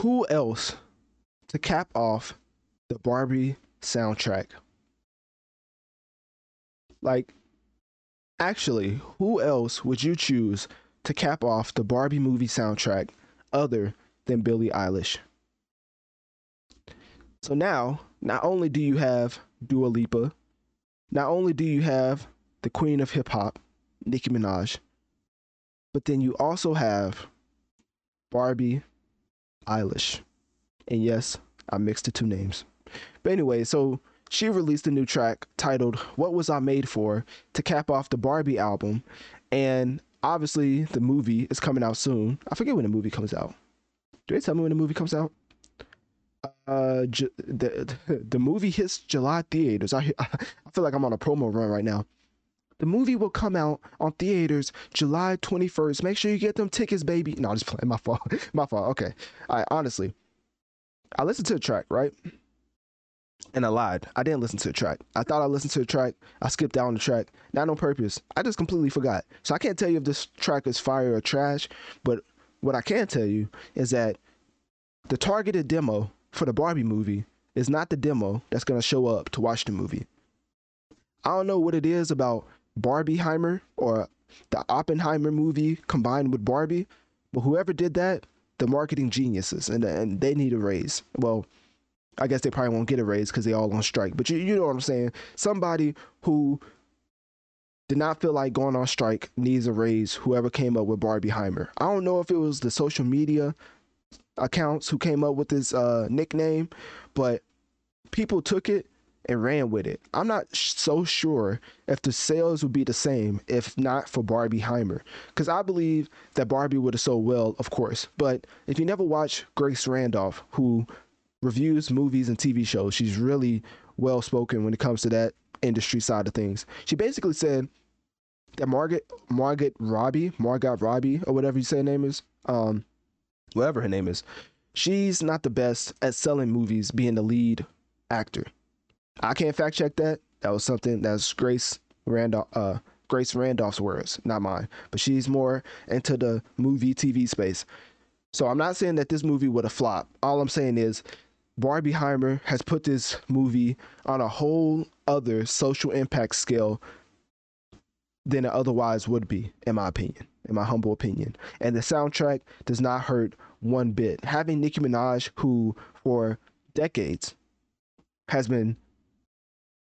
Who else to cap off the Barbie soundtrack? Like, actually, who else would you choose to cap off the Barbie movie soundtrack other than Billie Eilish? So now, not only do you have Dua Lipa, not only do you have the queen of hip hop, Nicki Minaj, but then you also have Barbie Eilish. And yes, I mixed the two names. But anyway, so she released a new track titled What Was I Made For to cap off the Barbie album. And obviously, the movie is coming out soon. I forget when the movie comes out. Do they tell me when the movie comes out? Uh, Ju- the the movie hits July theaters. I I feel like I'm on a promo run right now. The movie will come out on theaters July 21st. Make sure you get them tickets, baby. No, I'm just playing. My fault. My fault. Okay. Right. Honestly, I listened to the track, right? And I lied. I didn't listen to the track. I thought I listened to the track. I skipped down the track. Not on purpose. I just completely forgot. So I can't tell you if this track is fire or trash. But what I can tell you is that the targeted demo for the Barbie movie is not the demo that's going to show up to watch the movie. I don't know what it is about Barbieheimer or the Oppenheimer movie combined with Barbie, but whoever did that, the marketing geniuses, and and they need a raise. Well, I guess they probably won't get a raise because they all on strike. But you you know what I'm saying? Somebody who did not feel like going on strike needs a raise. Whoever came up with Barbieheimer, I don't know if it was the social media accounts who came up with this uh, nickname, but people took it and ran with it. I'm not sh- so sure if the sales would be the same if not for Barbieheimer, because I believe that Barbie would have sold well, of course. But if you never watch Grace Randolph, who reviews movies and TV shows, she's really well spoken when it comes to that industry side of things. She basically said that Margaret Margaret Robbie, Margot Robbie, or whatever you say her name is, um, whatever her name is, she's not the best at selling movies, being the lead actor. I can't fact check that. That was something that's Grace Randolph, uh, Grace Randolph's words, not mine. But she's more into the movie TV space. So I'm not saying that this movie would have flopped. All I'm saying is Barbieheimer has put this movie on a whole other social impact scale than it otherwise would be, in my opinion, in my humble opinion. And the soundtrack does not hurt one bit. Having Nicki Minaj, who for decades has been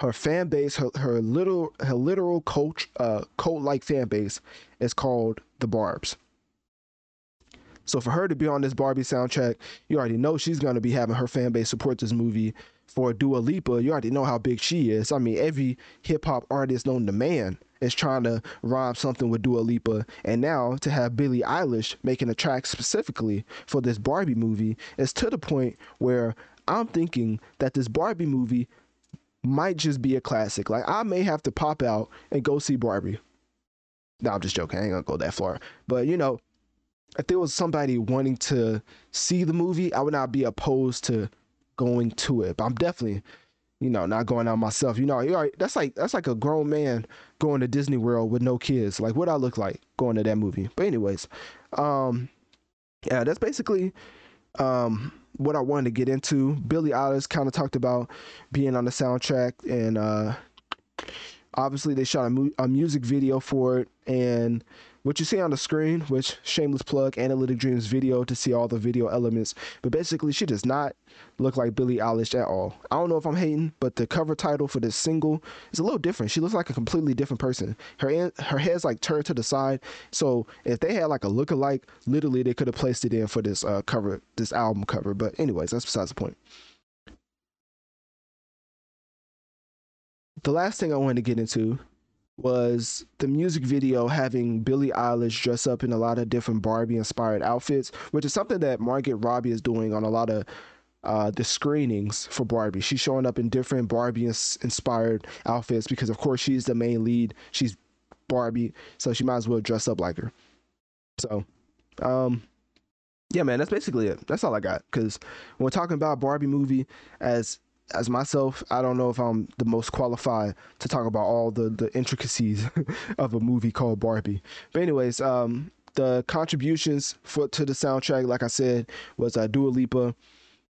Her fan base, her her little her literal cult uh cult like fan base is called the Barbs. So for her to be on this Barbie soundtrack, you already know she's gonna be having her fan base support this movie. For Dua Lipa, you already know how big she is. I mean, every hip hop artist known to man is trying to rhyme something with Dua Lipa, and now to have Billie Eilish making a track specifically for this Barbie movie is to the point where I'm thinking that this Barbie movie might just be a classic. Like I may have to pop out and go see Barbie. No, I'm just joking. I ain't gonna go that far. But you know, if there was somebody wanting to see the movie, I would not be opposed to going to it. But I'm definitely, you know, not going out myself. You know, that's like that's like a grown man going to Disney World with no kids. Like what I look like going to that movie. But anyways, um, yeah, that's basically um what I wanted to get into. Billie Eilish kind of talked about being on the soundtrack, and uh, obviously they shot a, mu- a music video for it. And what you see on the screen, which shameless plug, Analytic Dreamz video to see all the video elements. But basically, she does not look like Billie Eilish at all. I don't know if I'm hating, but the cover title for this single is a little different. She looks like a completely different person. Her her head's like turned to the side. So if they had like a look-alike, literally they could have placed it in for this uh, cover, this album cover. But anyways, that's besides the point. The last thing I wanted to get into was the music video having Billie Eilish dress up in a lot of different Barbie inspired outfits, which is something that Margot Robbie is doing on a lot of uh, the screenings for Barbie. She's showing up in different Barbie inspired outfits because, of course, she's the main lead. She's Barbie, so she might as well dress up like her. So, um, yeah, man, that's basically it. That's all I got. Because when we're talking about Barbie movie, as as myself, I don't know if I'm the most qualified to talk about all the the intricacies of a movie called Barbie. But anyways, um, the contributions for to the soundtrack, like I said, was uh, Dua Lipa.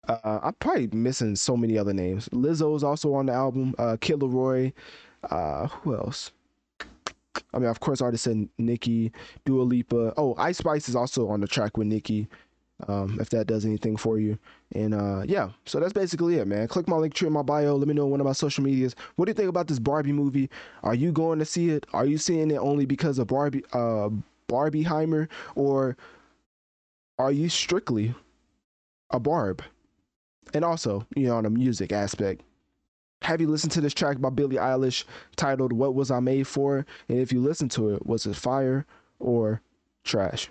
Uh, I'm probably missing so many other names. Lizzo's also on the album. Uh, Kid LAROI. Uh, who else? I mean, of course, I already said Nicki, Dua Lipa. Oh, Ice Spice is also on the track with Nicki um, if that does anything for you. And uh, yeah, so that's basically it, man. Click my Linktree in my bio. Let me know on one of my social medias. What do you think about this Barbie movie? Are you going to see it? Are you seeing it only because of Barbie, uh, Barbieheimer, or are you strictly a Barb? And also, you know, on the music aspect, have you listened to this track by Billie Eilish titled "What Was I Made For"? And if you listen to it, was it fire or trash?